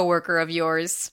coworker of yours.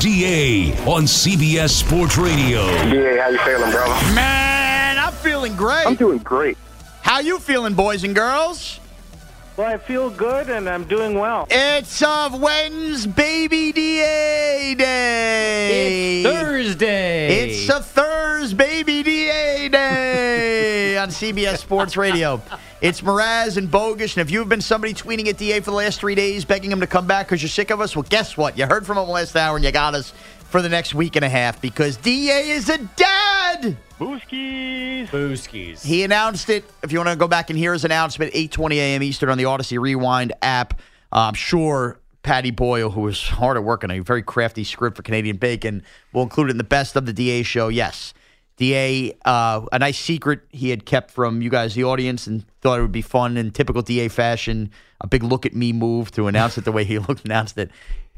DA on CBS Sports Radio. DA, how you feeling, bro? Man, I'm feeling great. I'm doing great. How you feeling, boys and girls? Well, I feel good and I'm doing well. It's of Wednesday, baby DA day. It's Thursday. It's a Thursday, baby DA day on CBS Sports Radio. It's Mraz and Bogus, and if you've been somebody tweeting at DA for the last three days, begging him to come back because you're sick of us, well, guess what? You heard from him last hour, and you got us for the next week and a half because DA is a dad. Booskies. Booskies. He announced it. If you want to go back and hear his announcement, 8:20 a.m. Eastern on the Audacy Rewind app. Uh, I'm sure Patty Boyle, who was hard at work on a very crafty script for Canadian Bacon, will include it in the best of the DA show. Yes, DA, uh, a nice secret he had kept from you guys, the audience, and thought it would be fun in typical DA fashion. A big look at me move to announce it the way he looked announced it.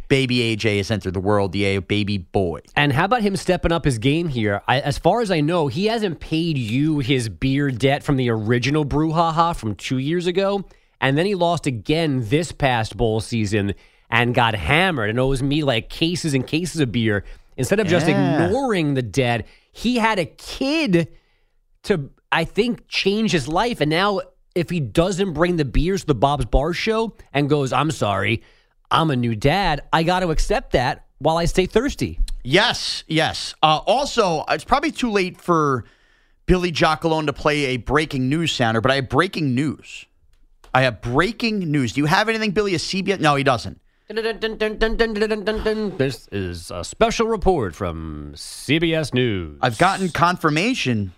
Baby AJ has entered the world. DA, baby boy. And how about him stepping up his game here? I, as far as I know, he hasn't paid you his beer debt from the original brouhaha from two years ago. And then he lost again this past bowl season and got hammered and owes me like cases and cases of beer. Instead of just Yeah. ignoring the debt, he had a kid to, I think, change his life. And now, if he doesn't bring the beers to the Bob's Bar show and goes, I'm sorry, I'm a new dad, I got to accept that while I stay thirsty. Yes, yes. Uh, also, it's probably too late for Billy Jockalone to play a breaking news sounder, but I have breaking news. I have breaking news. Do you have anything, Billy? A CBS? No, he doesn't. This is a special report from CBS News. I've gotten confirmation.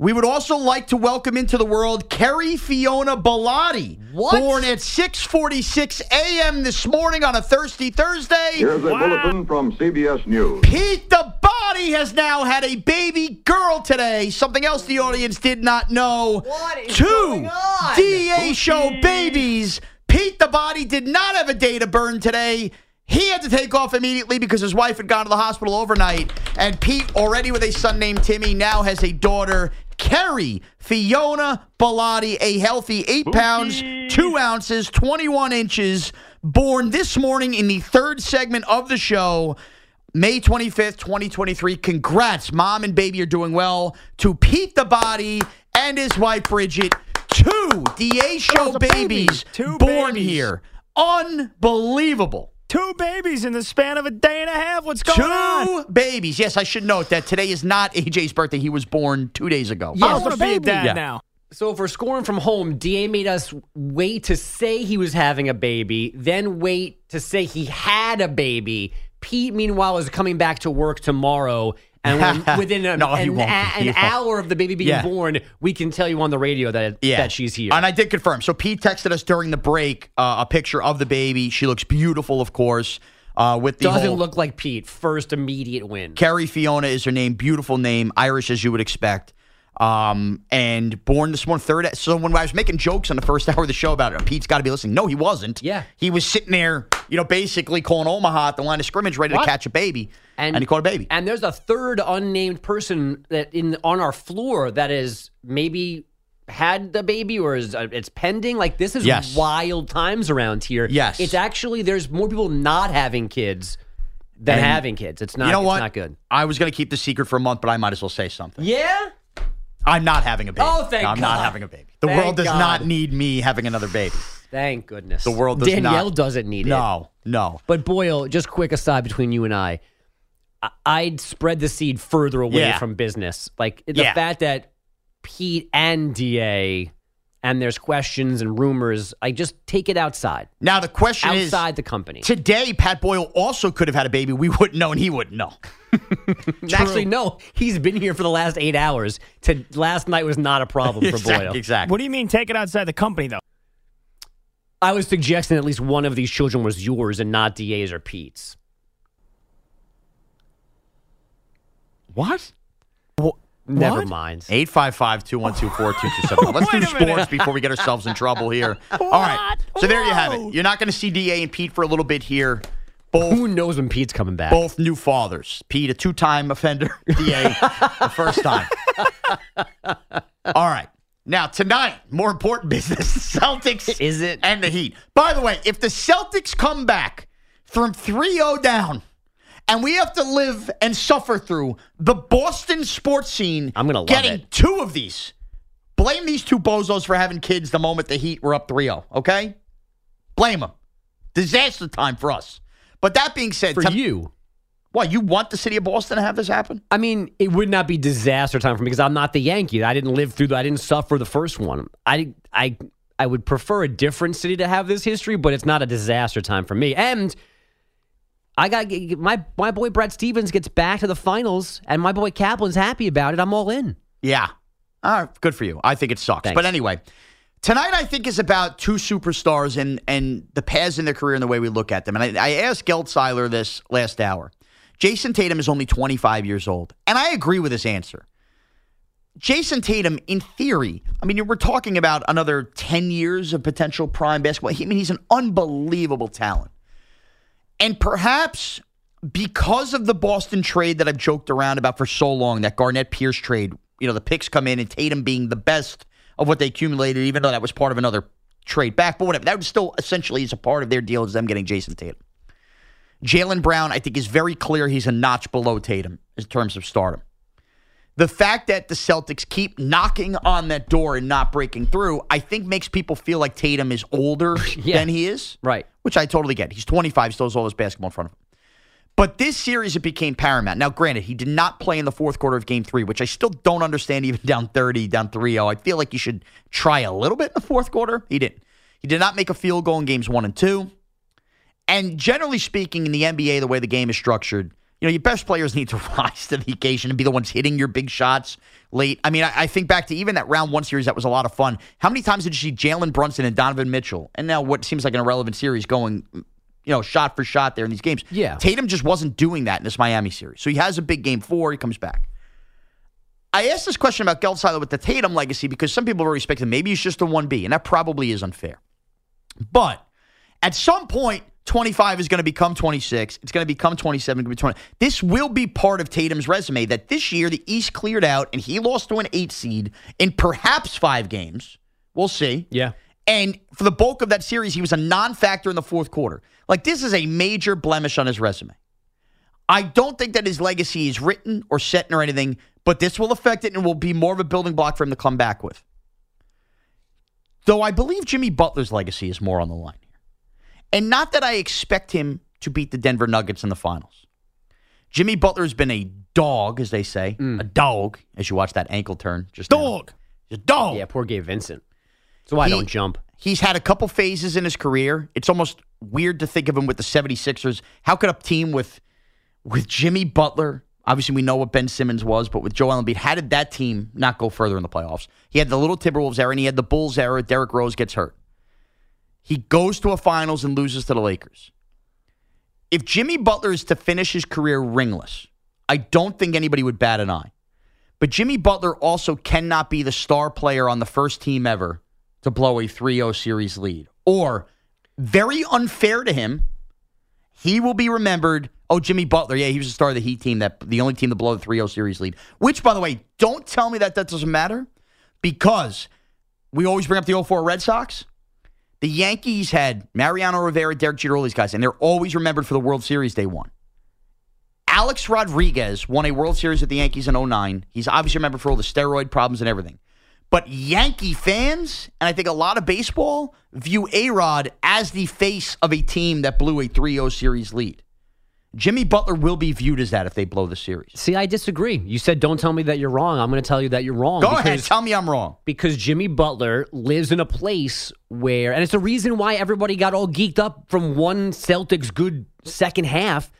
We would also like to welcome into the world Kerry Fiona Bellotti, What? born at 6:46 a.m. this morning on a thirsty Thursday. Here's a bulletin from CBS News. Pete the Body has now had a baby girl today. Something else the audience did not know. What is Two going on? DA show babies. Pete the Body did not have a day to burn today. He had to take off immediately because his wife had gone to the hospital overnight. And Pete, already with a son named Timmy, now has a daughter, Kerry Fiona Bellotti, a healthy eight pounds, two ounces, 21 inches, born this morning in the third segment of the show. May 25th, 2023. Congrats. Mom and baby are doing well. To Pete the Body and his wife Bridget. Two DA show Those are babies. babies Two born babies. here. Unbelievable. Two babies in the span of a day and a half. What's going Two on? babies. Yes, I should note that today is not AJ's birthday. He was born two days ago. I Yes, want to be a baby. dad Yeah. now. So if we're scoring from home, DA made us wait to say he was having a baby, then wait to say he had a baby. Pete, meanwhile, is coming back to work tomorrow. And within a, No, an, a- an hour of the baby being Yeah. born, we can tell you on the radio that, that she's here. And I did confirm. So Pete texted us during the break uh, a picture of the baby. She looks beautiful, of course. Uh, with the Doesn't whole, look like Pete. First immediate win. Carrie Fiona is her name. Beautiful name, Irish as you would expect. Um, and born this morning, one third. So when I was making jokes on the first hour of the show about it, Pete's got to be listening. No, he wasn't. Yeah. he was sitting there, you know, basically calling Omaha at the line of scrimmage, ready What? to catch a baby, and, he caught a baby. And there's a third unnamed person that in on our floor that is maybe had the baby or is uh, it's pending. Like this is Yes. wild times around here. Yes. it's actually there's more people not having kids than And having kids. It's not. you know what? not good. I was going to keep the secret for a month, but I might as well say something. Yeah. I'm not having a baby. Oh, thank No, I'm not having a baby. The Thank world does God. not need me having another baby. Thank goodness. The world does Danielle not. doesn't need it. No, no. But Boyle, just quick aside between you and I, I'd spread the seed further away Yeah. from business. Like the Yeah. fact that Pete and Da, and there's questions and rumors. I just take it outside, Now the question is outside the company. today Pat Boyle also could have had a baby. We wouldn't know, and he wouldn't know. Actually, no, he's been here for the last eight hours. To last night was not a problem for exactly, Boyle. exactly. What do you mean take it outside the company, though? I was suggesting at least one of these children was yours and not Da's or Pete's. What? Never What? mind. 855-212-4227. Let's do sports minute. before we get ourselves in trouble here. All right. So there you have it. You're not going to see DA and Pete for a little bit here. Both Who knows when Pete's coming back? both new fathers. Pete, a two-time offender. DA, the first time. All right. Now, tonight, more important business. Celtics Is it? and the Heat. By the way, if the Celtics come back from 3-0 down and we have to live and suffer through the Boston sports scene I'm gonna love getting it. two of these, blame these two bozos for having kids the moment the Heat were up 3-0, okay? Blame them. Disaster time for us. But that being said, for you. what, you want the city of Boston to have this happen? I mean, it would not be disaster time for me because I'm not the Yankee. I didn't live through the, I didn't suffer the first one. I, I, I would prefer a different city to have this history, but it's not a disaster time for me. And I got my my boy Brad Stevens gets back to the finals, and my boy Kaplan's happy about it. I'm all in. Yeah. All right, good for you. I think it sucks. Thanks. But anyway, tonight I think is about two superstars and and the paths in their career and the way we look at them. And I, I asked Geltzeiler this last hour. Jayson Tatum is only 25 years old. And I agree with his answer. Jayson Tatum, in theory, I mean, we're talking about another 10 years of potential prime basketball. I mean, he's an unbelievable talent. And perhaps because of the Boston trade that I've joked around about for so long, that Garnett Pierce trade, you know, the picks come in and Tatum being the best of what they accumulated, even though that was part of another trade back, but whatever. That was still essentially is a part of their deal is them getting Jayson Tatum. Jaylen Brown, I think, is very clear he's a notch below Tatum in terms of stardom. The fact that the Celtics keep knocking on that door and not breaking through, I think makes people feel like Tatum is older Yeah. than he is Right. which I totally get. He's 25, still has all this basketball in front of him. But this series, it became paramount. Now, granted, he did not play in the fourth quarter of game three, which I still don't understand, even down 30, down 3 0. I feel like you should try a little bit in the fourth quarter. He didn't. He did not make a field goal in games one and two. And generally speaking, in the NBA, the way the game is structured, you know, your best players need to rise to the occasion and be the ones hitting your big shots late. I mean, I, I think back to even that round one series that was a lot of fun. How many times did you see Jalen Brunson and Donovan Mitchell, and now what seems like an irrelevant series going, you know, shot for shot there in these games? Yeah. Tatum just wasn't doing that in this Miami series. So he has a big game four, he comes back. I asked this question about Geltzeiler with the Tatum legacy because some people are expecting maybe he's just a 1B, and that probably is unfair. But at some point, 25 is going to become 26. It's going to become 27. Going to be 20. This will be part of Tatum's resume that this year the East cleared out and he lost to an eight seed in perhaps five games. We'll see. Yeah. And for the bulk of that series, he was a non factor in the fourth quarter. Like, this is a major blemish on his resume. I don't think that his legacy is written or set or anything, but this will affect it and will be more of a building block for him to come back with. Though I believe Jimmy Butler's legacy is more on the line here. And not that I expect him to beat the Denver Nuggets in the finals. Jimmy Butler's been a dog, as they say, mm. a dog, as you watch that ankle turn. Just now. Dog. A dog. Yeah, poor Gabe Vincent. Why I He- don't jump. He's had a couple phases in his career. It's almost weird to think of him with the 76ers. How could a team with with Jimmy Butler, obviously we know what Ben Simmons was, but with Joel Embiid, how did that team not go further in the playoffs? He had the little Timberwolves era and he had the Bulls era. Derrick Rose gets hurt. He goes to a finals and loses to the Lakers. If Jimmy Butler is to finish his career ringless, I don't think anybody would bat an eye. But Jimmy Butler also cannot be the star player on the first team ever to blow a 3 0 series lead. Or, very unfair to him, he will be remembered. Oh, Jimmy Butler. Yeah, he was the star of the Heat team, that the only team to blow the 3 0 series lead. Which, by the way, don't tell me that that doesn't matter because we always bring up the 04 Red Sox. The Yankees had Mariano Rivera, Derek Jeter, all these guys, and they're always remembered for the World Series they won. Alex Rodriguez won a World Series with the Yankees in 09. He's obviously remembered for all the steroid problems and everything. But Yankee fans, and I think a lot of baseball, view A Rod as the face of a team that blew a 3 0 series lead. Jimmy Butler will be viewed as that if they blow the series. See, I disagree. You said don't tell me that you're wrong. I'm going to tell you that you're wrong. Go ahead, tell me I'm wrong. Because Jimmy Butler lives in a place where, and it's the reason why everybody got all geeked up from one Celtics good second half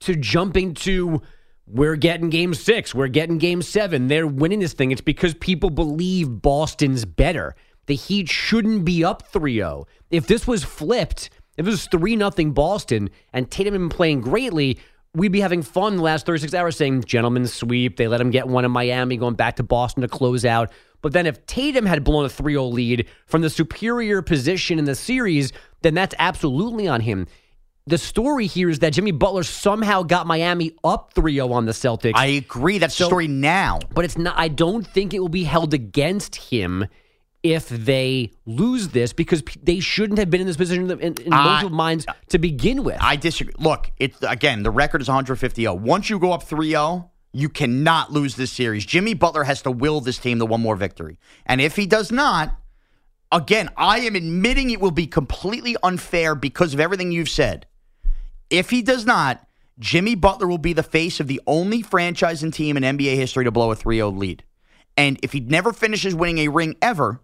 to jumping to we're getting game six, we're getting game seven, they're winning this thing. It's because people believe Boston's better. The Heat shouldn't be up 3 0. If this was flipped, if it was 3 nothing Boston and Tatum had been playing greatly, we'd be having fun the last 36 hours saying, gentlemen sweep. They let him get one in Miami, going back to Boston to close out. But then if Tatum had blown a 3 0 lead from the superior position in the series, then that's absolutely on him the story here is that Jimmy Butler somehow got Miami up 3-0 on the Celtics. I agree. That's So- the story now. but it's not I don't think it will be held against him if they lose this because they shouldn't have been in this position in, in I- most of minds to begin with. I disagree. Look, it's again, the record is 150 0. Once you go up 3 0, you cannot lose this series. Jimmy Butler has to will this team to one more victory. And if he does not, again, I am admitting it will be completely unfair because of everything you've said. If he does not, Jimmy Butler will be the face of the only franchise and team in NBA history to blow a 3 0 lead. And if he never finishes winning a ring ever,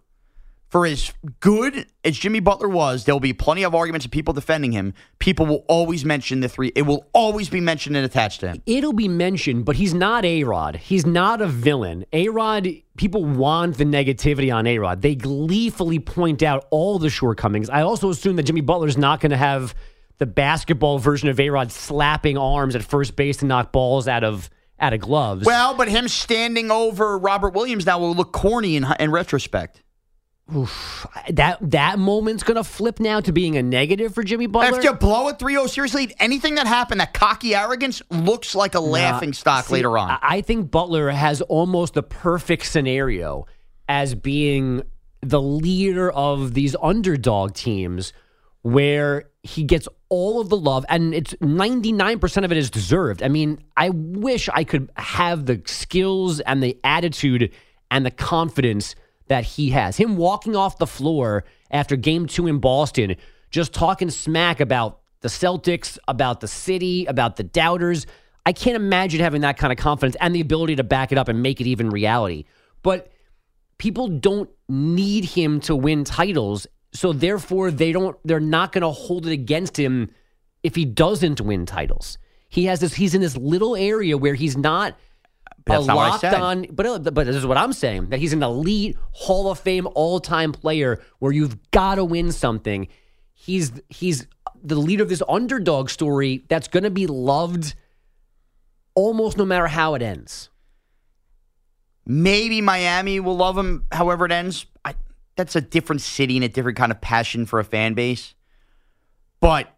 for as good as Jimmy Butler was, there will be plenty of arguments of people defending him. People will always mention the three. It will always be mentioned and attached to him. It'll be mentioned, but he's not A Rod. He's not a villain. A Rod, people want the negativity on A Rod. They gleefully point out all the shortcomings. I also assume that Jimmy Butler's not going to have the basketball version of A Rod slapping arms at first base to knock balls out of out of gloves. Well, but him standing over Robert Williams now will look corny in, in retrospect. that that moment's going to flip now to being a negative for Jimmy Butler. If you blow a 3 0 series lead, anything that happened, that cocky arrogance, looks like a laughing stock See, later on. I think Butler has almost the perfect scenario as being the leader of these underdog teams where he gets all of the love and it's 99% of it is deserved. I mean, I wish I could have the skills and the attitude and the confidence that he has. Him walking off the floor after game 2 in Boston just talking smack about the Celtics, about the city, about the doubters. I can't imagine having that kind of confidence and the ability to back it up and make it even reality. But people don't need him to win titles, so therefore they don't they're not going to hold it against him if he doesn't win titles. He has this he's in this little area where he's not That's a not what I locked on but but this is what I'm saying that he's an elite Hall of Fame all-time player where you've got to win something. He's he's the leader of this underdog story that's going to be loved almost no matter how it ends. Maybe Miami will love him however it ends. That's a different city and a different kind of passion for a fan base. But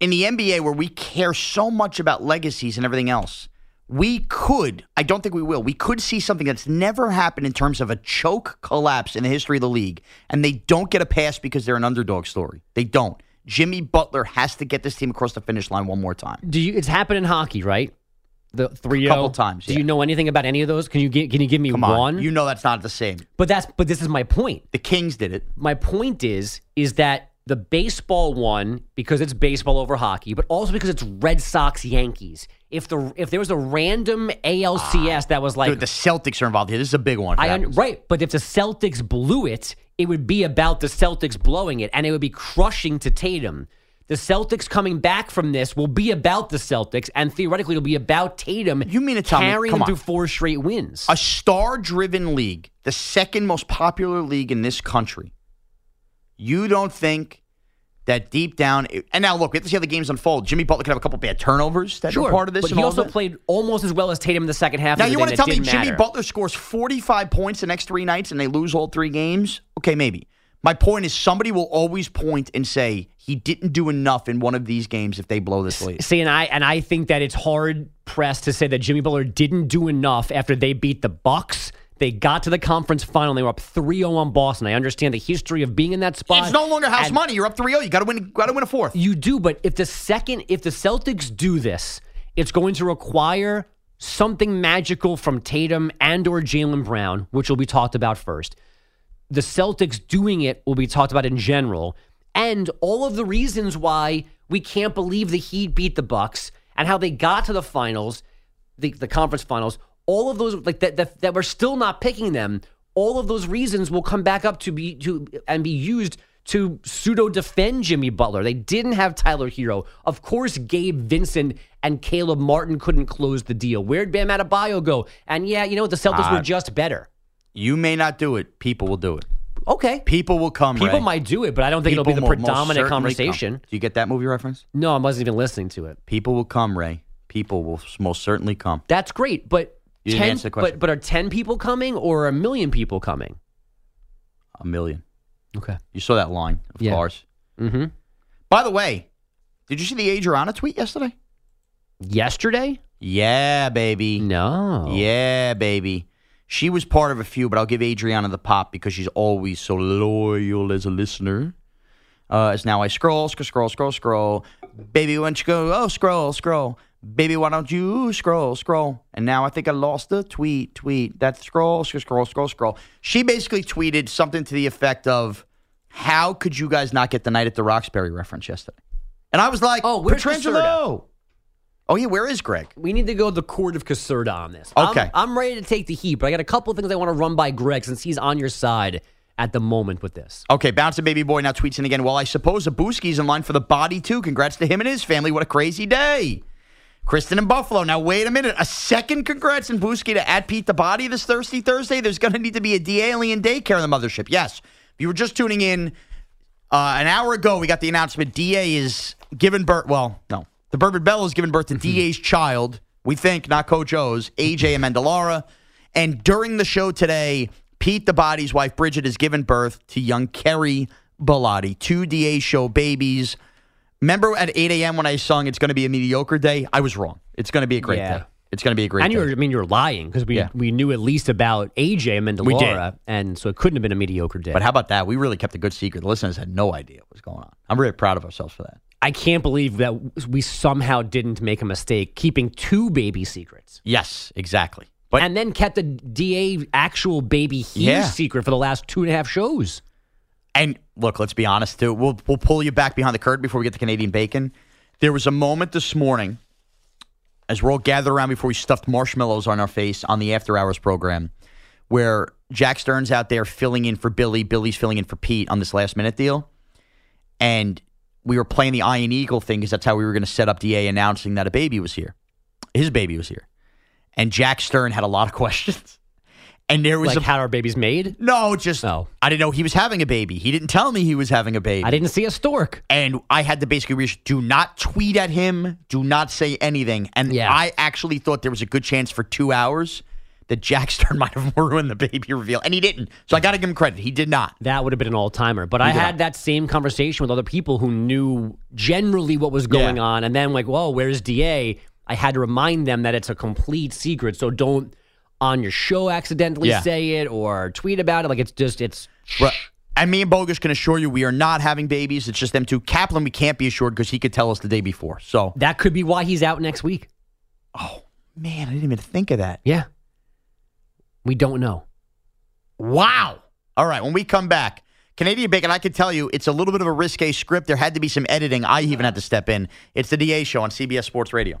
in the NBA, where we care so much about legacies and everything else, we could, I don't think we will, we could see something that's never happened in terms of a choke collapse in the history of the league. And they don't get a pass because they're an underdog story. They don't. Jimmy Butler has to get this team across the finish line one more time. Do you? It's happened in hockey, right? The three Couple times, Do yeah. you know anything about any of those? Can you gi- can you give me Come on. one? You know that's not the same. but that's but this is my point. The Kings did it. My point is is that the baseball one because it's baseball over hockey, but also because it's Red Sox Yankees. If the if there was a random ALCS ah. that was like Dude, the Celtics are involved here. This is a big one. I un- right, but if the Celtics blew it, it would be about the Celtics blowing it, and it would be crushing to Tatum. The Celtics coming back from this will be about the Celtics, and theoretically, it'll be about Tatum. You mean to tell me- carrying come them through four straight wins? a star driven league, the second most popular league in this country, you don't think that deep down, and now look, we have to see how the games unfold. Jimmy Butler could have a couple bad turnovers that were part of this. But he also played almost as well as Tatum in the second half. Now you want to tell me Jimmy matter. Butler scores 45 points the next three nights and they lose all three games? Okay, maybe. My point is somebody will always point and say he didn't do enough in one of these games if they blow this lead. See, and I and I think that it's hard pressed to say that Jimmy Butler didn't do enough after they beat the Bucks. They got to the conference final. and They were up 3-0 on Boston. I understand the history of being in that spot. It's no longer house And money. You're up 3-0. You got to win got to win a fourth. You do, but if the second, if the Celtics do this, it's going to require something magical from Tatum and or Jaylen Brown, which will be talked about first. The Celtics doing it will be talked about in general, and all of the reasons why we can't believe the Heat beat the Bucks and how they got to the finals, the, the conference finals. All of those like that, that that we're still not picking them. All of those reasons will come back up to be to and be used to pseudo defend Jimmy Butler. They didn't have Tyler Herro. Of course, Gabe Vincent and Caleb Martin couldn't close the deal. Where'd Bam Adebayo go? And yeah, you know what? The Celtics Uh, were just better. You may not do it. People will do it. Okay. People will come. People Ray. might do it, but I don't think People it'll be the will most predominant certainly conversation. come. Do you get that movie reference? No, I wasn't even listening to it. People will come, Ray. People will most certainly come. That's great, but You didn't 10, answer the question. but but are ten people coming or a million people coming? A million. Okay. You saw that line of Yeah. cars. Mm-hmm. By the way, did you see the Adriana tweet yesterday? Yesterday? Yeah, baby. No. Yeah, baby. She was part of a few, but I'll give Adriana the pop because she's always so loyal as a listener. Uh, as now I scroll, scroll, scroll, scroll, scroll. Baby, why don't you go? Oh, scroll, scroll. Baby, why don't you scroll, scroll? And now I think I lost the tweet, tweet. That scroll, scroll, scroll, scroll, scroll. She basically tweeted something to the effect of, "How could you guys not get the night at the Roxbury reference yesterday?" And I was like, Oh, where's Petrangelo. Oh yeah, where is Greg? We need to go to the court of Caserta on this. Okay. I'm, I'm ready to take the heat, but I got a couple of things I want to run by Greg since he's on your side at the moment with this. Okay, bouncing baby boy now tweets in again. Well, I suppose Abuski's in line for the body too. Congrats to him and his family. What a crazy day. Kristen in Buffalo. Now wait a minute. A second congrats in Booski to add Pete the body this Thirsty Thursday. There's going to need to be a D alien daycare in the mothership. Yes. If you were just tuning in uh, an hour ago, we got the announcement. Da is giving birth. Well, no, the Bourbon Bell is giving birth to mm-hmm. Da's child. We think, not Coach O's, AJ Amendolara. And during the show today, Pete the body's wife Bridget has given birth to young Kerry Bellotti, two Da show babies. Remember at 8 a.m. when I sung "It's going to be a mediocre day"? I was wrong. It's going to be a great Yeah. day. It's going to be a great and you day. were, I mean, you're lying because we Yeah. we knew at least about AJ did. And so it couldn't have been a mediocre day. But how about that? We really kept a good secret. The listeners had no idea what was going on. I'm really proud of ourselves for that. I can't believe that we somehow didn't make a mistake keeping two baby secrets. Yes, exactly. But and then kept the DA actual baby huge Yeah. secret for the last two and a half shows. And look, let's be honest too. We'll we'll pull you back behind the curtain before we get to Canadian bacon. There was a moment this morning as we're all gathered around before we stuffed marshmallows on our face on the After Hours program, where Jack Stern's out there filling in for Billy, Billy's filling in for Pete on this last minute deal, and we were playing the Iron Eagle thing because that's how we were going to set up Da announcing that a baby was here, his baby was here, and Jack Stern had a lot of questions, and there was Like a how our babies made. no, just no. I didn't know he was having a baby. He didn't tell me he was having a baby. I didn't see a stork. And I had to basically reach, do not tweet at him, do not say anything. And Yeah. I actually thought there was a good chance for two hours that Jack Stern might have ruined the baby reveal, and he didn't. So I got to give him credit. He did not. That would have been an all timer. But I had not. that same conversation with other people who knew generally what was going Yeah. on. And then, like, whoa, where's DA? I had to remind them that it's a complete secret. So don't on your show accidentally Yeah. say it or tweet about it. Like, it's just, it's. Right. And me and Bogus can assure you we are not having babies. It's just them two. Kaplan, we can't be assured because he could tell us the day before. So, That could be why he's out next week. Oh man, I didn't even think of that. Yeah. We don't know. Wow. All right, when we come back, Canadian Bacon, I can tell you it's a little bit of a risque script. There had to be some editing. I even had to step in. It's the DA show on CBS Sports Radio.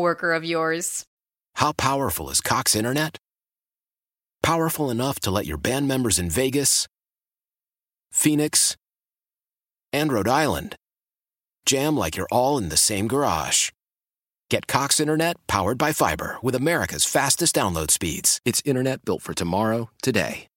of yours. How powerful is Cox Internet? Powerful enough to let your band members in Vegas, Phoenix, and Rhode Island jam like you're all in the same garage. Get Cox Internet powered by fiber with America's fastest download speeds. It's internet built for tomorrow, today.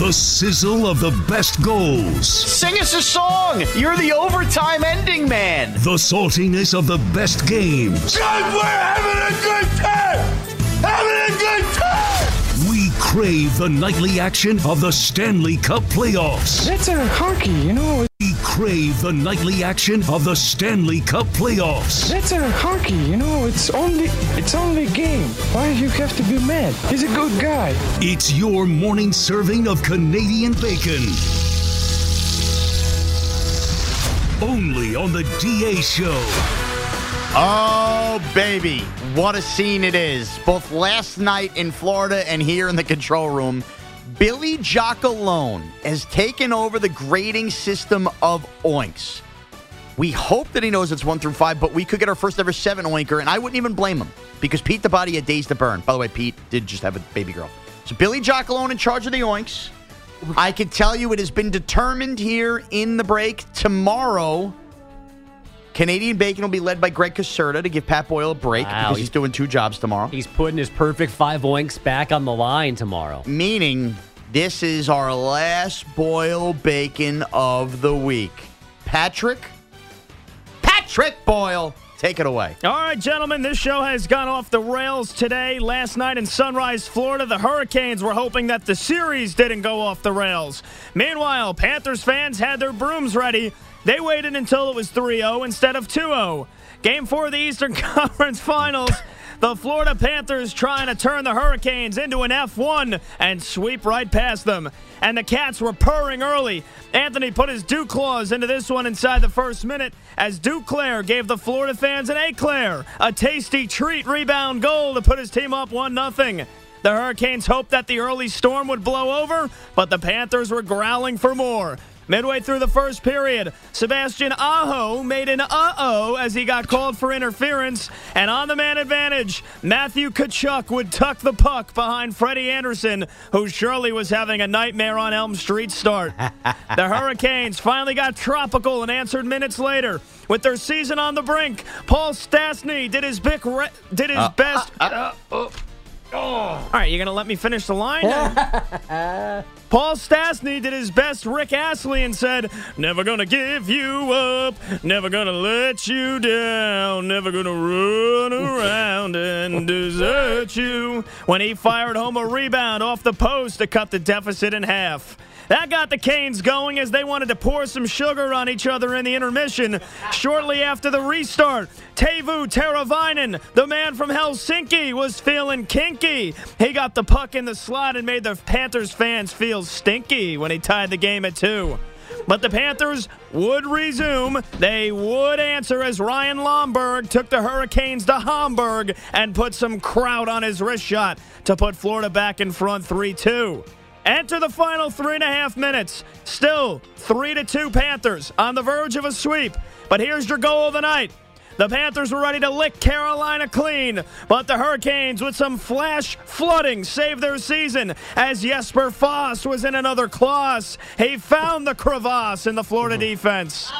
The sizzle of the best goals. Sing us a song. You're the overtime ending man. The saltiness of the best games. God, we're having a good time. Having a good time. We crave the nightly action of the Stanley Cup playoffs. That's a hockey, you know. We crave the nightly action of the Stanley Cup playoffs. That's a hockey, you know. It's only it's only a game. Why do you have to be mad? He's a good guy. It's your morning serving of Canadian bacon. Only on the DA show. Oh, baby. What a scene it is. Both last night in Florida and here in the control room. Billy Jockalone has taken over the grading system of Oinks. We hope that he knows it's one through five, but we could get our first ever seven Oinker, and I wouldn't even blame him because Pete the Body had days to burn. By the way, Pete did just have a baby girl. So Billy Jockalone in charge of the Oinks. I can tell you it has been determined here in the break. Tomorrow, Canadian Bacon will be led by Greg Caserta to give Pat Boyle a break Wow, because he's- he's doing two jobs tomorrow. He's putting his perfect five oinks back on the line tomorrow. Meaning, this is our last Boyle Bacon of the week. Patrick? Patrick Boyle, take it away. All right, gentlemen, this show has gone off the rails today. Last night in Sunrise, Florida, the Hurricanes were hoping that the series didn't go off the rails. Meanwhile, Panthers fans had their brooms ready. They waited until it was 3 0 instead of 2 0. Game four of the Eastern Conference Finals. The Florida Panthers trying to turn the Hurricanes into an F1 and sweep right past them. And the Cats were purring early. Anthony put his Duke claws into this one inside the first minute as Duclair gave the Florida fans an eclair, a tasty treat rebound goal to put his team up 1 0. The Hurricanes hoped that the early storm would blow over, but the Panthers were growling for more. Midway through the first period, Sebastian Aho made an uh-oh as he got called for interference, and on the man advantage, Matthew Tkachuk would tuck the puck behind Freddie Andersen, who surely was having a nightmare on Elm Street start. the Hurricanes finally got tropical and answered minutes later. With their season on the brink, Paul Stastny did his, big re- did his Uh, best... Uh, oh. All right, you're gonna let me finish the line? Paul Stastny did his best Rick Astley and said, Never gonna give you up, never gonna let you down, never gonna run around and desert you. When he fired home a rebound off the post to cut the deficit in half. That got the Canes going as they wanted to pour some sugar on each other in the intermission. Shortly after the restart, Teuvo Teravainen, the man from Helsinki, was feeling kinky. He got the puck in the slot and made the Panthers fans feel stinky when he tied the game at two. But the Panthers would resume. They would answer as Ryan Lomberg took the Hurricanes to Hamburg and put some crowd on his wrist shot to put Florida back in front 3 2. Enter the final three and a half minutes. Still 3 to 2 Panthers on the verge of a sweep. But here's your goal of the night. The Panthers were ready to lick Carolina clean, but the Hurricanes, with some flash flooding, saved their season as Jesper Fast was in another clause. He found the crevasse in the Florida mm-hmm. defense.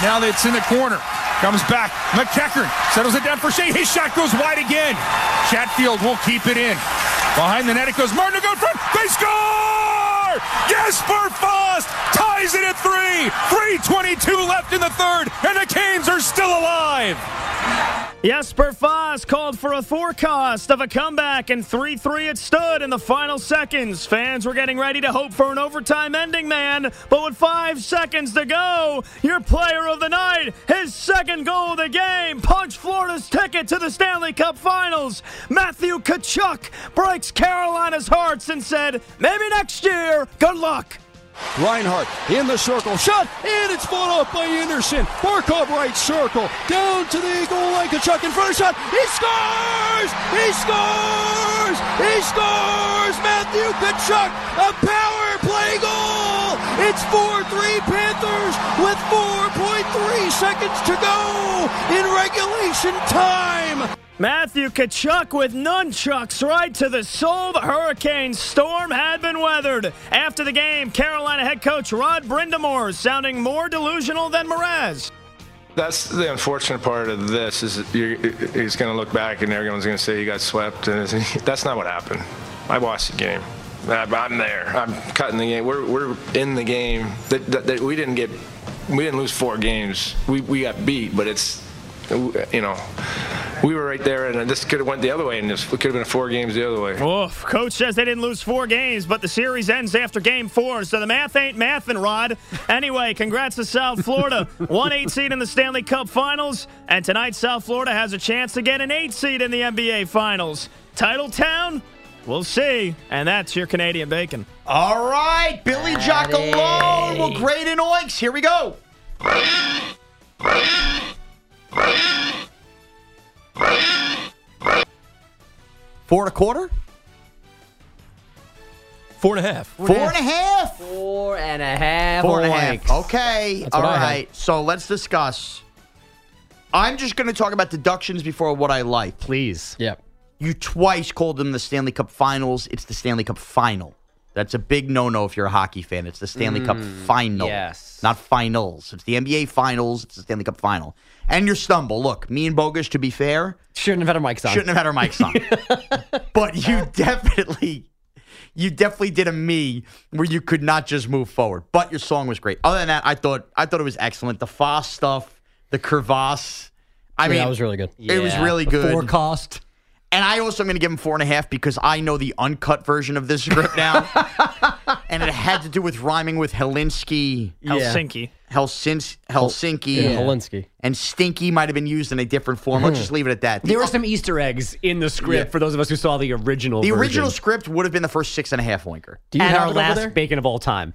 Now it's in the corner. Comes back. McEachern settles it down for Shea. His shot goes wide again. Chatfield will keep it in. Behind the net it goes. Martin to go front. They score! Jesper Fast ties it at three. 3.22 left in the third, and the Canes are still alive. Jesper Fast called for a forecast of a comeback, and 3 3 it stood in the final seconds. Fans were getting ready to hope for an overtime ending, man. But with five seconds to go, your player of the night, his second goal of the game, punched Florida's ticket to the Stanley Cup Finals. Matthew Tkachuk breaks Carolina's hearts and said, maybe next year, good luck. Reinhart in the circle. Shot, and it's fought off by Andersen. Barkov right circle. Down to the goal line. Tkachuk in front of shot. He scores! He scores! He scores! Matthew Tkachuk, a power play goal! It's 4-3 Panthers with 4.3 seconds to go in regulation time. Matthew Tkachuk with nunchucks right to the soul. The Hurricane storm had been weathered. After the game, Carolina head coach Rod Brind'Amour sounding more delusional than Mraz. That's the unfortunate part of this is he's going to look back and everyone's going to say he got swept, and that's not what happened. I watched the game. I'm there. I'm cutting the game. We're, we're in the game. That, that, that we didn't get, we didn't lose four games. We, we got beat, but it's, you know, we were right there, and this could have went the other way, and this could have been four games the other way. Oof. Coach says they didn't lose four games, but the series ends after game four, so the math ain't mathin', Rod. Anyway, congrats to South Florida. One eight seed in the Stanley Cup Finals, and tonight South Florida has a chance to get an eight seed in the NBA Finals. Title town? We'll see. And that's your Canadian bacon. All right, Billy Jock alone will grade in oinks. Here we go. Four and a quarter? Four and a half. Four and a half. Four and a half. Four and a half. Okay. That's All what I had. right. So let's discuss. I'm just going to talk about deductions before what I like. Please. Yep. You twice called them the Stanley Cup Finals. It's the Stanley Cup Final. That's a big no-no if you're a hockey fan. It's the Stanley Cup hmm, Final. yes. Not finals. It's the NBA Finals. It's the Stanley Cup Final. And your stumble. Look, me and Bogus, to be fair, Shouldn't have had our mics on. shouldn't have had our mics on. but you definitely, you definitely did a me where you could not just move forward. But your song was great. Other than that, I thought I thought it was excellent. The Fast stuff, the crevasse. I Yeah, mean, that was really good. It was Yeah. really The good. Forecast. And I also am going to give him four and a half because I know the uncut version of this script now. and it had to do with rhyming with Helsinki. Helsinki. Helsins- Helsinki. Yeah, Helsinki. And stinky might have been used in a different form. Let's hmm. just leave it at that. There were some Easter eggs in the script Yeah. for those of us who saw the original. the version. original script would have been the first six and a half winker. Do you and have our it over last bacon of all time.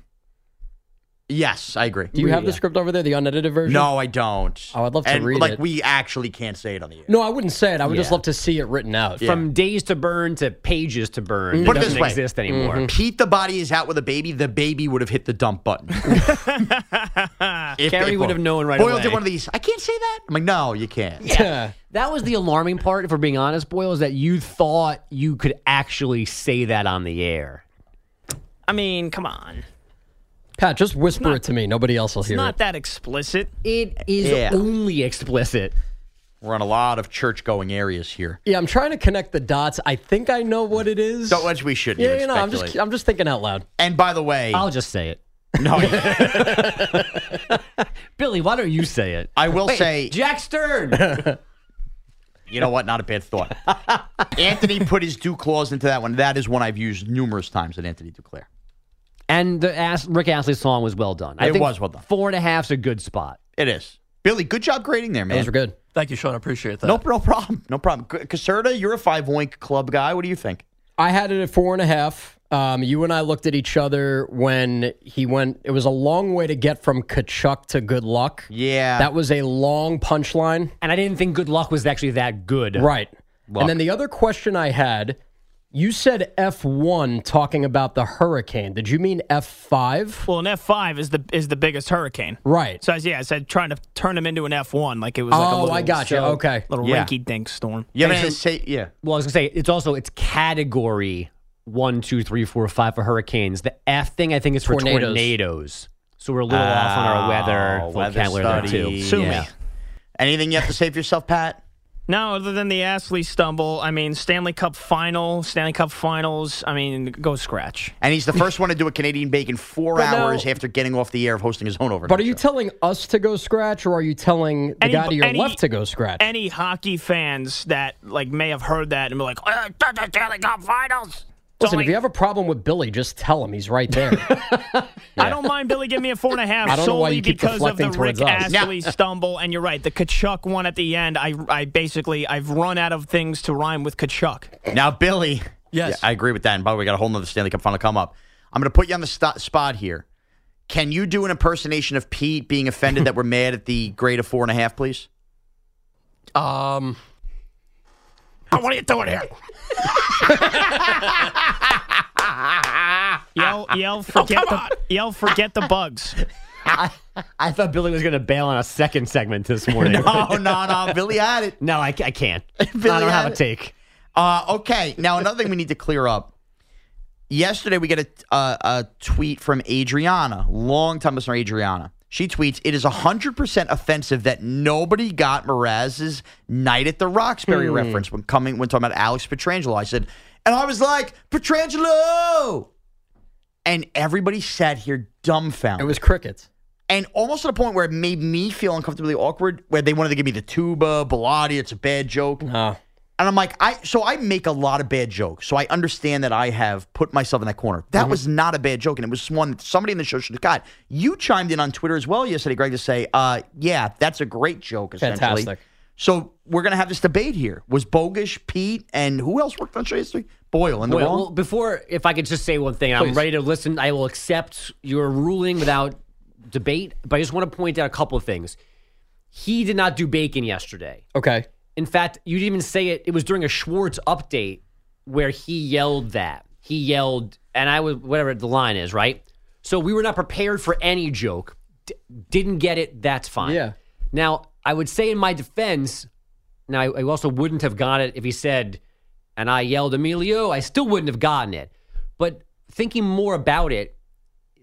Yes, I agree. Do you have Yeah. the script over there, the unedited version? No, I don't. Oh, I'd love to and, read like, it. we actually can't say it on the air. No, I wouldn't say it. I would just Yeah. love to see it written out. Yeah. From days to burn to pages to burn. It Put it this doesn't way. exist mm-hmm. anymore. Pete the body is out with a baby. The baby would have hit the dump button. If- Carrie if would have known right Boyle away. did one of these. I can't say that. I'm like, no, you can't. Yeah. That was the alarming part, if we're being honest, Boyle, is that you thought you could actually say that on the air. I mean, come on. Pat, just whisper not- it to me. Nobody else will hear it. It's not that explicit. It is Yeah. only explicit. We're in a lot of church going areas here. Yeah, I'm trying to connect the dots. I think I know what it is. So much we shouldn't yeah, even you know, I'm just I'm just thinking out loud. and by the way, I'll just say it. no, Billy, why don't you say it? I will Wait, say, Jack Stern. you know what? Not a bad thought. Anthony put his due clause into that one. That is one I've used numerous times at Anthony Duclair. And the As- Rick Astley song was well done. I It think was well done. Four and a half's a good spot. It is. Billy, good job grading there, man. Those were good. Thank you, Sean. I appreciate that. No, no problem. No problem. C- Caserta, you're a five oink club guy. What do you think? I had it at four and a half. Um, you and I looked at each other when he went. It was a long way to get from Tkachuk to Good Luck. Yeah. That was a long punchline. And I didn't think Good Luck was actually that good. Right. Luck. And then the other question I had, you said F1 talking about the hurricane. Did you mean F5? Well, an F five is the is the biggest hurricane. Right. So I, yeah, I said trying to turn him into an F one, like it was. like a Oh, little, I gotcha. so- Okay. Little Yeah. rinky dink storm. You have And anything to so- say? Yeah. Well, I was gonna say it's also it's category one, two, three, four, five for hurricanes. The F thing I think is for Tornadoes. tornadoes. So we're a little off on our weather Oh, weather vocabulary there study. too. Sue yeah. me. Anything you have to say for yourself, Pat? No, other than the Astley stumble, I mean Stanley Cup final, Stanley Cup finals. I mean, go scratch. And he's the first one to do a Canadian bacon four But now- hours after getting off the air of hosting his own overnight. But are you show. telling us to go scratch, or are you telling the Any- guy to your any- left to go scratch? Any hockey fans that like may have heard that and be like, oh, it's the Stanley Cup finals. It's Listen, only- if you have a problem with Billy, just tell him he's right there. I don't mind Billy giving me a four and a half I don't know why solely you keep because of the Rick towards us. Astley stumble. And you're right, the Tkachuk one at the end. I I basically I've run out of things to rhyme with Tkachuk. Now, Billy. Yes. Yeah, I agree with that. And by the way, we got a whole nother Stanley Cup final come up. I'm going to put you on the st- spot here. Can you do an impersonation of Pete being offended that we're mad at the grade of four and a half, please? um, what are you doing here? Yell yell forget the yell forget the bugs. I, I thought Billy was going to bail on a second segment this morning. No, no, no. Billy had it. no, I, I can't. Billy I don't have had a take. Uh, okay. Now, another thing we need to clear up. Yesterday, we get a, uh, a tweet from Adriana, long time listener Adriana. She tweets, It is 100% offensive that nobody got Mraz's Night at the Roxbury hmm. reference when coming when talking about Alex Pietrangelo. I said, and I was like, Pietrangelo! And everybody sat here dumbfounded. it was crickets. and almost to the point where it made me feel uncomfortably awkward, where they wanted to give me the tuba, Bellotti, it's a bad joke. No. And I'm like, I so I make a lot of bad jokes. So I understand that I have put myself in that corner. That was not a bad joke, and it was one that somebody in the show should have got. You chimed in on Twitter as well yesterday, Greg, to say, uh, yeah, that's a great joke, essentially. Fantastic. So we're gonna have this debate here. Was Bogusch, Pete, and who else worked on show yesterday? Boyle and the wrong. well, before, if I could just say one thing, I'm ready to listen. I will accept your ruling without debate, but I just want to point out a couple of things. He did not do bacon yesterday. Okay. In fact, you didn't even say it. It was during a Schwartz update where he yelled that. He yelled, and I was whatever the line is, right? So we were not prepared for any joke. D- didn't get it. That's fine. Yeah. Now I would say in my defense. Now I, I also wouldn't have got it if he said, and I yelled Emilio. I still wouldn't have gotten it. But thinking more about it,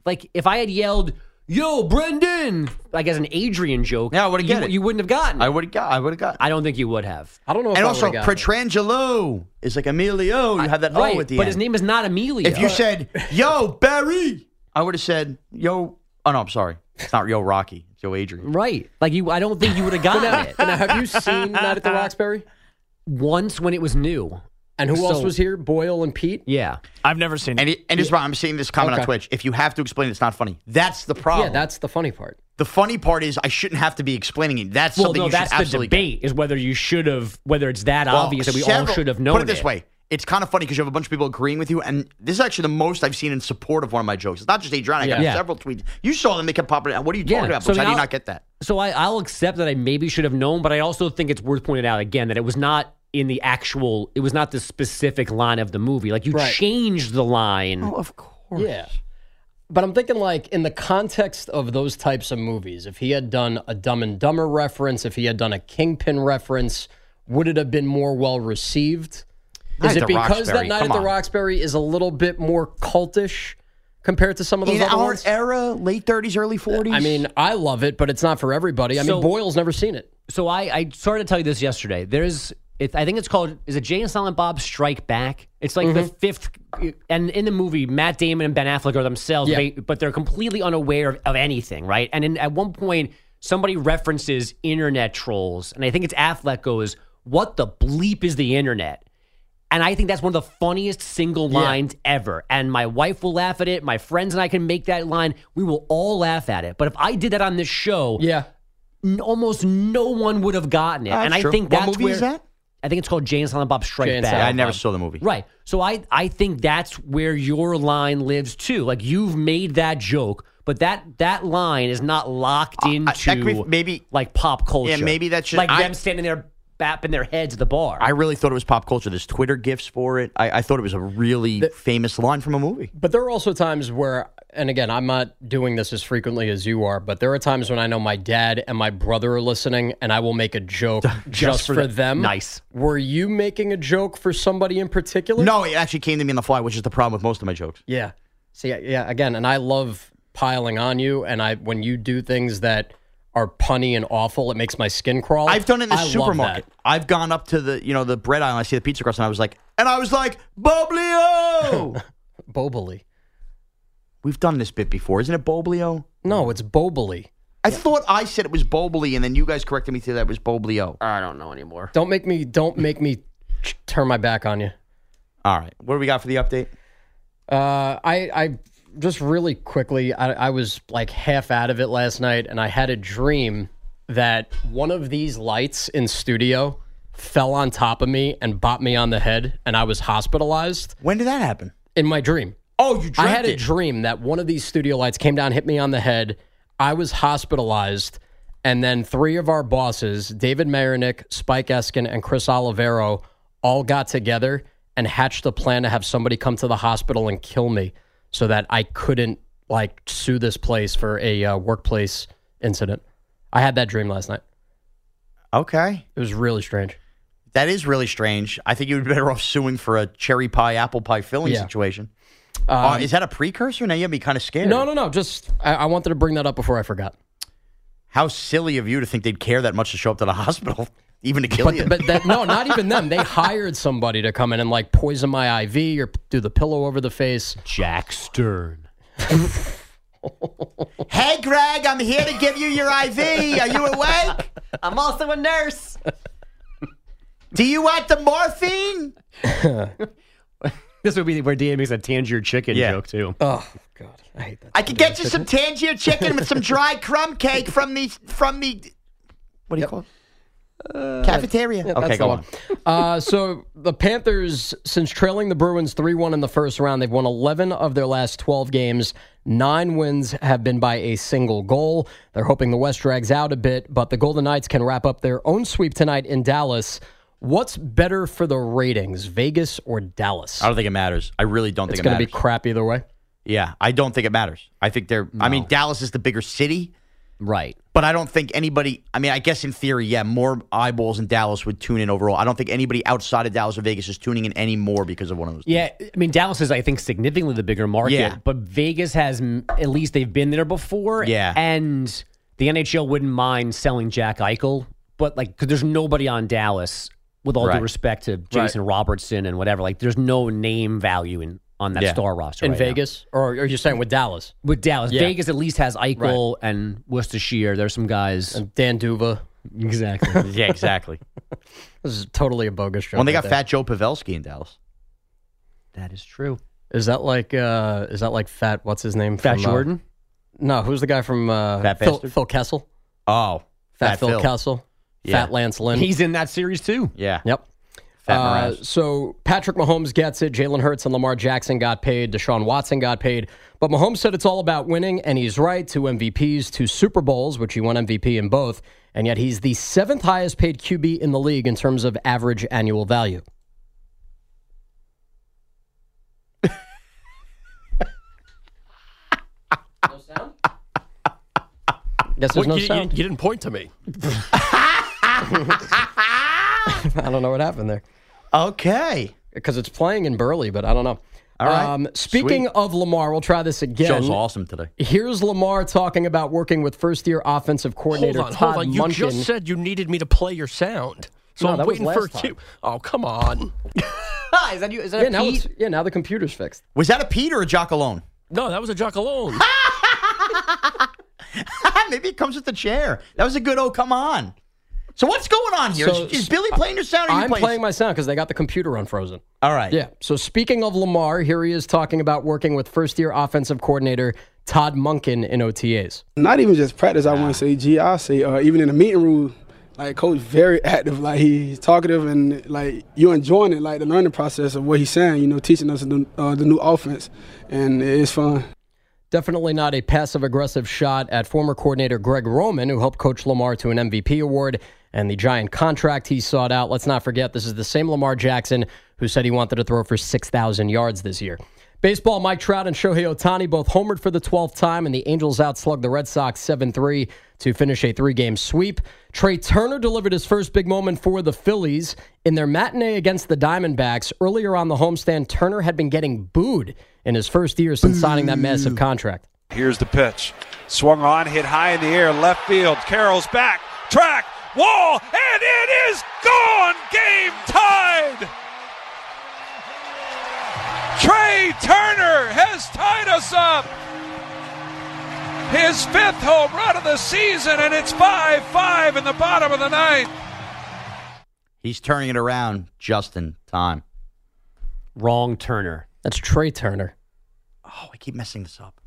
like if I had yelled. Yo, Brendan! Like as an Adrian joke. Yeah, I would've you, get it. You wouldn't have gotten. I would have got. I would have got. I don't think you would have. I don't know if and I also, would've gotten it. Pietrangelo is like Emilio. You have that right, O at the but end. his name is not Emilio. If you said, "Yo, Barry," I would have said, "Yo." Oh no, I'm sorry. It's not Yo Rocky. It's Yo Adrian. right, like you, I don't think you would have gotten it now, have you seen Night at the Roxbury? once when it was new. And who else was here? Boyle and Pete? Yeah, I've never seen And it. it, and just I'm seeing this comment on Twitch. If you have to explain, it, it's not funny. That's the problem. Yeah, that's the funny part. the funny part is I shouldn't have to be explaining it. That's well, something no, you that's should the absolutely debate is whether you should have, whether it's that. Well, obvious that we all should have known. Put it this way. It's kind of funny because you have a bunch of people agreeing with you, and this is actually the most I've seen in support of one of my jokes. It's not just Adrian. I got Yeah. several tweets. You saw them; they kept popping. out. What are you Yeah, talking about? so Because I now- did not get that. So I, I'll accept that I maybe should have known, but I also think it's worth pointing out again that it was not in the actual. It was not the specific line of the movie. Like you Right. changed the line. Oh, of course. Yeah. But I'm thinking, like, in the context of those types of movies, if he had done a Dumb and Dumber reference, if he had done a Kingpin reference, would it have been more well received? Night Is at it the because Roxbury, that Night come at the on. Roxbury is a little bit more cultish compared to some of those In other our ones? era, late 30s, early 40s. I mean, I love it, but it's not for everybody. I So- mean, Boyle's never seen it. So I, I started to tell you this yesterday. There's, it, I think it's called, is it Jay and Silent Bob Strike Back? It's like the mm-hmm. fifth, and in the movie, Matt Damon and Ben Affleck are themselves, Yeah. but they're completely unaware of, of anything, right? And in, at one point, somebody references internet trolls, and I think it's Affleck goes, "What the bleep is the internet?" And I think that's one of the funniest single lines ever. And my wife will laugh at it. My friends and I can make that line. We will all laugh at it. But if I did that on this show, yeah, n- almost no one would have gotten it. That's and I true. think What that's movie where is that? I think it's called Jane and Silent Bob Strike Jay and Back. Silent I never saw the movie. Right. So I I think that's where your line lives too. Like you've made that joke, but that that line is not locked into Uh, that could be- maybe- like pop culture. Yeah, maybe that's just- like I- them standing there bapping their heads at the bar. I really thought it was pop culture. There's Twitter gifs for it. I, I thought it was a really famous line from a movie. But there are also times where, and again, I'm not doing this as frequently as you are, but there are times when I know my dad and my brother are listening, and I will make a joke just, for for, the- them. Nice. Were you making a joke for somebody in particular? No, it actually came to me on the fly, which is the problem with most of my jokes. Yeah. See, yeah, again, and I love piling on you, and I when you do things that are punny and awful, it makes my skin crawl. I've done it in the I supermarket. I've gone up to the you know the bread aisle. I see the pizza crust, and I was like, and I was like, Boblio. Boboli. We've done this bit before, isn't it, Boblio? No, it's Boboli. I thought I said it was Boboli, and then you guys corrected me to that it was Boblio. I don't know anymore. Don't make me don't make me turn my back on you. All right, what do we got for the update? Uh, I I just really quickly I, I was like half out of it last night, and I had a dream that one of these lights in studio fell on top of me and bopped me on the head, and I was hospitalized When did that happen? in my dream. Oh, you dreamt I had a it. dream that one of these studio lights came down, hit me on the head. I was hospitalized, and then three of our bosses, David Marinick, Spike Eskin, and Chris Oliviero, all got together and hatched a plan to have somebody come to the hospital and kill me, so that I couldn't like sue this place for a uh, workplace incident. I had that dream last night. Okay, It was really strange. that is really strange. I think you would be better off suing for a cherry pie apple pie filling Yeah. situation. Um, uh, is that a precursor? Now you have me kind of scared. No, no, no. Just I, I wanted to bring that up before I forgot. How silly of you to think they'd care that much to show up to the hospital, even to kill But, you. but that, no, not even them. They hired somebody to come in and like poison my IV or do the pillow over the face. Jack Stern. hey, Greg, I'm here to give you your IV. Are you awake? I'm also a nurse. Do you want the morphine? This would be where Dan makes a Tangier chicken Yeah. joke too. Oh God, I hate that. I could get you some Tangier chicken with some dry crumb cake from the from the what do you call it? Cafeteria. Yeah, okay, that's go on. Uh, so the Panthers, since trailing the Bruins 3 1 in the first round, they've won 11 of their last 12 games. Nine wins have been by a single goal. They're hoping the West drags out a bit, but the Golden Knights can wrap up their own sweep tonight in Dallas. What's better for the ratings, Vegas or Dallas? I don't think it matters. I really don't It's think it going to matters. be crap either way. yeah, I don't think it matters. I think they're. I mean, Dallas is the bigger city, Right. but I don't think anybody. I mean, I guess in theory, yeah, more eyeballs in Dallas would tune in overall. I don't think anybody outside of Dallas or Vegas is tuning in any more because of one of those. Yeah, I mean Dallas is, I think, significantly the bigger market. Yeah. But Vegas has at least they've been there before. Yeah. and the NHL wouldn't mind selling Jack Eichel, but like, because there's nobody on Dallas. With all Right. due respect to Jason Robertson and whatever, like there's no name value in on that Yeah. star roster In right now. Vegas? Or are you saying with Dallas? With Dallas, Yeah. Vegas at least has Eichel and Worcestershire. There's some guys. And Dan Duva. exactly. yeah, exactly. This is totally a bogus joke. when they got there. Fat Joe Pavelski in Dallas. that is true. Is that like uh is that like Fat what's his name? Fat from, uh, Jordan. no, who's the guy from uh Fat Phil, Phil Kessel? Oh, Fat, Phil, Kessel. Yeah. Fat Lance Lynn. He's in that series too. Yeah. yep. Fat Uh, so Patrick Mahomes gets it. Jalen Hurts and Lamar Jackson got paid. Deshaun Watson got paid. But Mahomes said it's all about winning, and he's right. Two MVPs, two Super Bowls, which he won MVP in both. And yet he's the seventh highest paid QB in the league in terms of average annual value. no sound? Guess there's Well, no you, you- sound. you didn't point to me. I don't know what happened there. Okay. Because it's playing in Burley, but I don't know. All right. Um, speaking Sweet. of Lamar, we'll try this again. Show's awesome today. Here's Lamar talking about working with first year offensive Hold coordinator on, Todd hold on. You Monken. just said you needed me to play your sound. So No, I'm waiting for last you. Oh, come on. is that you? Is that yeah, a now Pete? yeah, now the computer's fixed. Was that a Pete or a Jock alone? No, that was a jock alone. Maybe it comes with the chair. That was a good oh come on. So what's going on here? So- is, is Billy playing your sound? Or I'm playing my sound because they got the computer unfrozen. All right. Yeah. So speaking of Lamar, here he is talking about working with first-year offensive coordinator Todd Monken in OTAs. Not even just practice, I want to say gee, I say uh, even in the meeting room, like coach very active. Like he's talkative and like you enjoying it, like the learning process of what he's saying. You know, teaching us the, uh, the new offense, and it's fun. Definitely not a passive aggressive shot at former coordinator Greg Roman, who helped coach Lamar to an MVP award and the giant contract he sought out. Let's not forget, this is the same Lamar Jackson who said he wanted to throw for 6,000 yards this year. Baseball, Mike Trout and Shohei Ohtani both homered for the 12th time, and the Angels outslugged the Red Sox 7 3 to finish a three game sweep. Trea Turner delivered his first big moment for the Phillies. In their matinee against the Diamondbacks earlier on the homestand, Turner had been getting booed in his first year since signing that massive contract. Here's the pitch. Swung on, hit high in the air, left field. Carroll's back, track, wall, and it is gone! Game tied! Trea Turner has tied us up! His fifth home run of the season, and it's 5 5 in the bottom of the ninth. He's turning it around just in time. Wrong Turner. That's Trea Turner. Oh, I keep messing this up.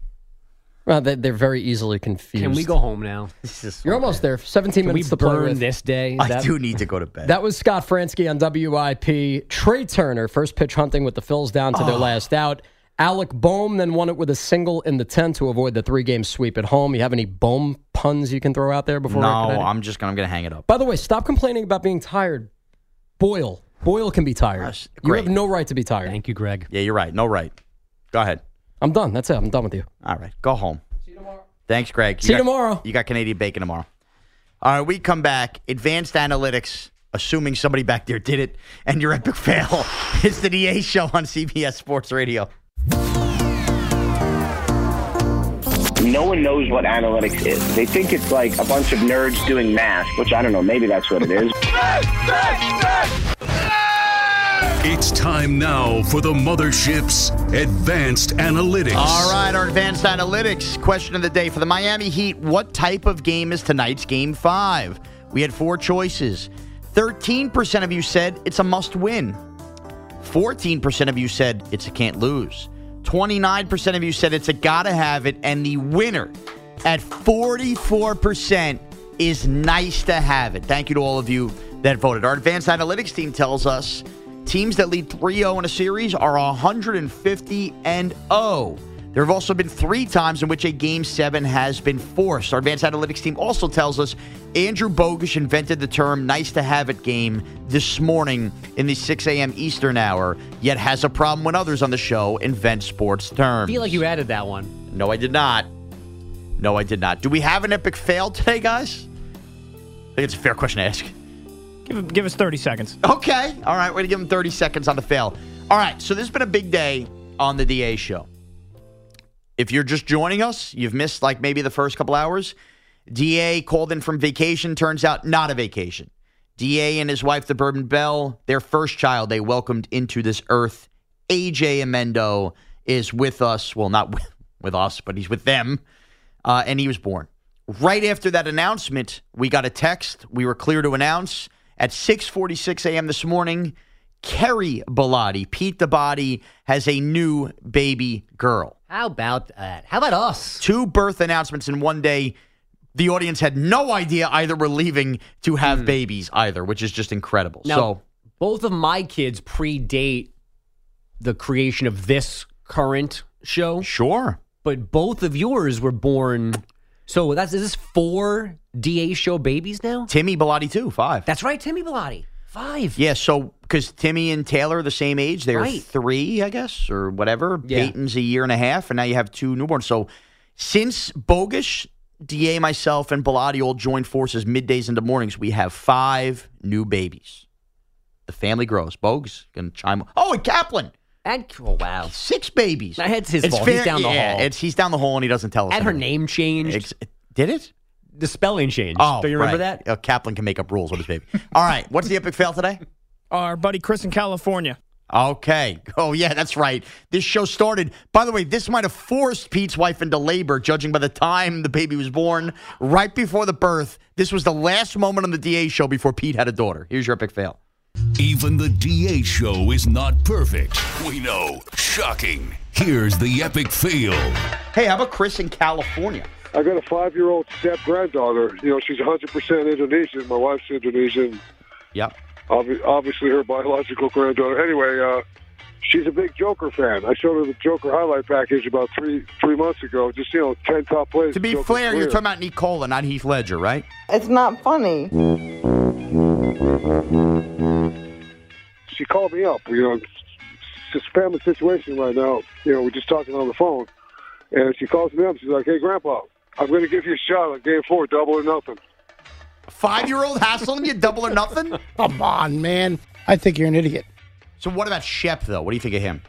Well, they, they're very easily confused. Can we go home now? You're almost there. 17 Can we minutes to play burn with. this day? I That- do need to go to bed. That was Scott Franzke on WIP. Trea Turner, first pitch hunting with the Phils down to their Oh. last out. Alec Bohm then won it with a single in the 10 to avoid the three game sweep at home. You have any Bohm puns you can throw out there before? no, we're? I'm just gonna, I'm gonna hang it up. By the way, stop complaining about being tired. Boyle. Boyle can be tired. Ah, you great. have no right to be tired. Thank you, Greg. Yeah, you're right. No right. Go ahead. I'm done. That's it. I'm done with you. All right, go home. See you tomorrow. Thanks, Greg. See you got- tomorrow. You got Canadian bacon tomorrow. All right, we come back. Advanced analytics, assuming somebody back there did it, and your epic fail. It's the DA show on CBS Sports Radio. No one knows what analytics is. They think it's like a bunch of nerds doing math, which I don't know, maybe that's what it is. It's time now for the mothership's advanced analytics. All right, our advanced analytics question of the day for the Miami Heat. What type of game is tonight's game five? We had four choices. 13% of you said it's a must win. 14% of you said it's a can't lose. 29% of you said it's a gotta have it. And the winner at 44% is nice to have it. Thank you to all of you that voted. Our advanced analytics team tells us teams that lead 3 0 in a series are 150 and 0. There have also been three times in which a game seven has been forced. Our advanced analytics team also tells us Andrew Bogusch invented the term nice to have it game this morning in the 6 a.m. Eastern hour, yet has a problem when others on the show invent sports terms. I feel like you added that one. No, I did not. No, I did not. Do we have an epic fail today, guys? I think it's a fair question to ask. Give, give us 30 seconds. Okay. All right. We're going to give him 30 seconds on the fail. All right. So this has been a big day on the DA show. If you're just joining us, you've missed like maybe the first couple hours. DA called in from vacation. Turns out not a vacation. DA and his wife, the Bourbon Bell, their first child they welcomed into this earth. AJ Amendo is with us. Well, not with, with us, but he's with them. Uh, and he was born. Right after that announcement, we got a text. We were clear to announce at 6:46 a.m. this morning. Kerry Bellotti, Pete the Body, has a new baby girl. How about that? How about us? Two birth announcements in one day. The audience had no idea either were leaving to have hmm. babies either, which is just incredible. Now, so both of my kids predate the creation of this current show. Sure. But both of yours were born. So that's is this four DA show babies now? Timmy Bellotti too, five. That's right, Timmy Bellotti. Five. Yeah, so because Timmy and Taylor are the same age, they're Right. three, I guess, or whatever. Yeah. Peyton's a year and a half, and now you have two newborns. So since Bogus, DA, myself, and Bellotti all joined forces middays into mornings, we have five new babies. The family grows. Bogus gonna chime. Oh, and Kaplan. And oh wow, six babies. That's his fault. He's down the yeah, hall. It's he's down the hall and he doesn't tell us. And her name changed. Ex- did it? The spelling changed. Oh, do you remember right. that? Uh, Kaplan can make up rules with his baby. All right, what's the epic fail today? Our buddy Chris in California. Okay. Oh, yeah, that's right. This show started. By the way, this might have forced Pete's wife into labor, judging by the time the baby was born. Right before the birth, this was the last moment on the DA show before Pete had a daughter. Here's your epic fail. Even the DA show is not perfect. We know. Shocking. Here's the epic fail. Hey, how about Chris in California? I got a five-year-old step granddaughter. You know, she's 100% Indonesian. My wife's Indonesian. Yep. Obvi- obviously, her biological granddaughter. Anyway, uh, she's a big Joker fan. I showed her the Joker highlight package about three three months ago. Just you know, ten top plays. To be Joker's fair, you're talking about Nikola, not Heath Ledger, right? It's not funny. She called me up. You know, it's just family situation right now. You know, we're just talking on the phone, and she calls me up. She's like, "Hey, Grandpa, I'm going to give you a shot on Game Four, double or nothing." Five year old hassling you double or nothing? Come on, man. I think you're an idiot. So, what about Shep, though? What do you think of him?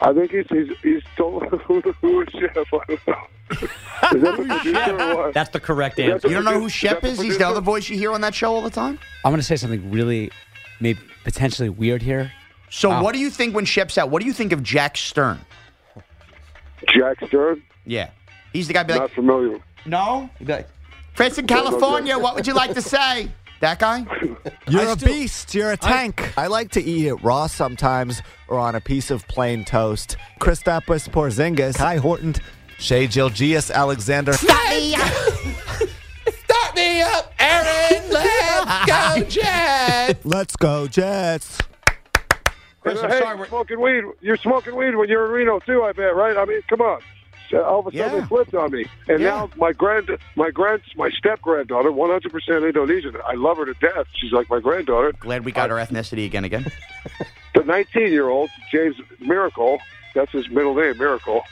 I think he's he's, he's told who, who is Chef. I don't know. Is that the producer or what? That's the correct answer. the You don't know who produ- Shep that is? the He's the other voice you hear on that show all the time? I'm going to say something really, maybe potentially weird here. So, Wow. what do you think when Shep's out? What do you think of Jack Stern? Jack Stern? Yeah. He's the guy be like, Not familiar. no? He'd be like, Chris in California, what would you like to say? That guy? You're a beast. You're a tank. I, like to eat it raw sometimes or on a piece of plain toast. Kristaps Porzingis, Kai Horton, Shai Gilgeous-Alexander. Start me up, Aaron. Let's go, Jets. Let's go, Jets. Chris, hey, I'm sorry, you're smoking weed. You're smoking weed when you're in Reno too. I bet, right? I mean, come on. All of a sudden, Yeah. they flipped on me, and Yeah. now my grand, my grand, my step granddaughter, 100 percent Indonesian. I love her to death. She's like my granddaughter. Glad we got our uh, ethnicity again again. The 19 year old James Miracle. That's his middle name, Miracle.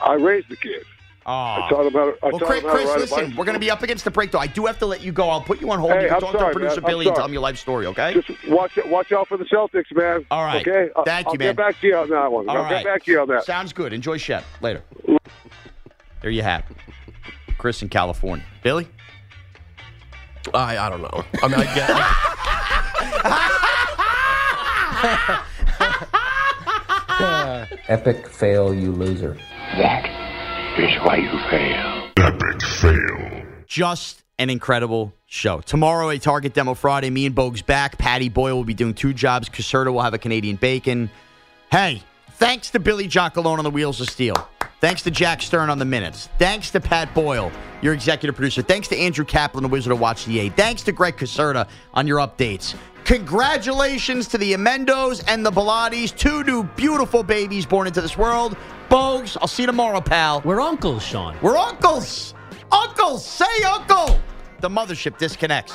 I raised the kid. I taught him how to. I Well, taught Chris, him how to Chris ride listen, we're going to be up against the break, though. I do have to let you go. I'll put you on hold. Hey, you can I'm talk sorry, to producer man. Billy and tell him your life story, okay? Just watch watch out for the Celtics, man. All right. Okay. I'll- Thank I'll you, get back to you on that one. All I'll right. get back to you on that. Sounds good. Enjoy Shep. Later. There you have it. Chris in California. Billy? I I don't know. I mean, I get. Epic fail, you loser. That is why you fail. Epic fail. Just an incredible show. Tomorrow, a Target Demo Friday. Me and Bogue's back. Patty Boyle will be doing two jobs. Caserta will have a Canadian bacon. Hey, thanks to Billy Jockalone on the Wheels of Steel. Thanks to Jack Stern on the minutes. Thanks to Pat Boyle, your executive producer. Thanks to Andrew Kaplan, the Wizard of Watch the A. Thanks to Greg Caserta on your updates. Congratulations to the Amendos and the Bellottis, two new beautiful babies born into this world. Bogues, I'll see you tomorrow, pal. We're uncles, Sean. We're uncles. Uncles, say uncle. The mothership disconnects.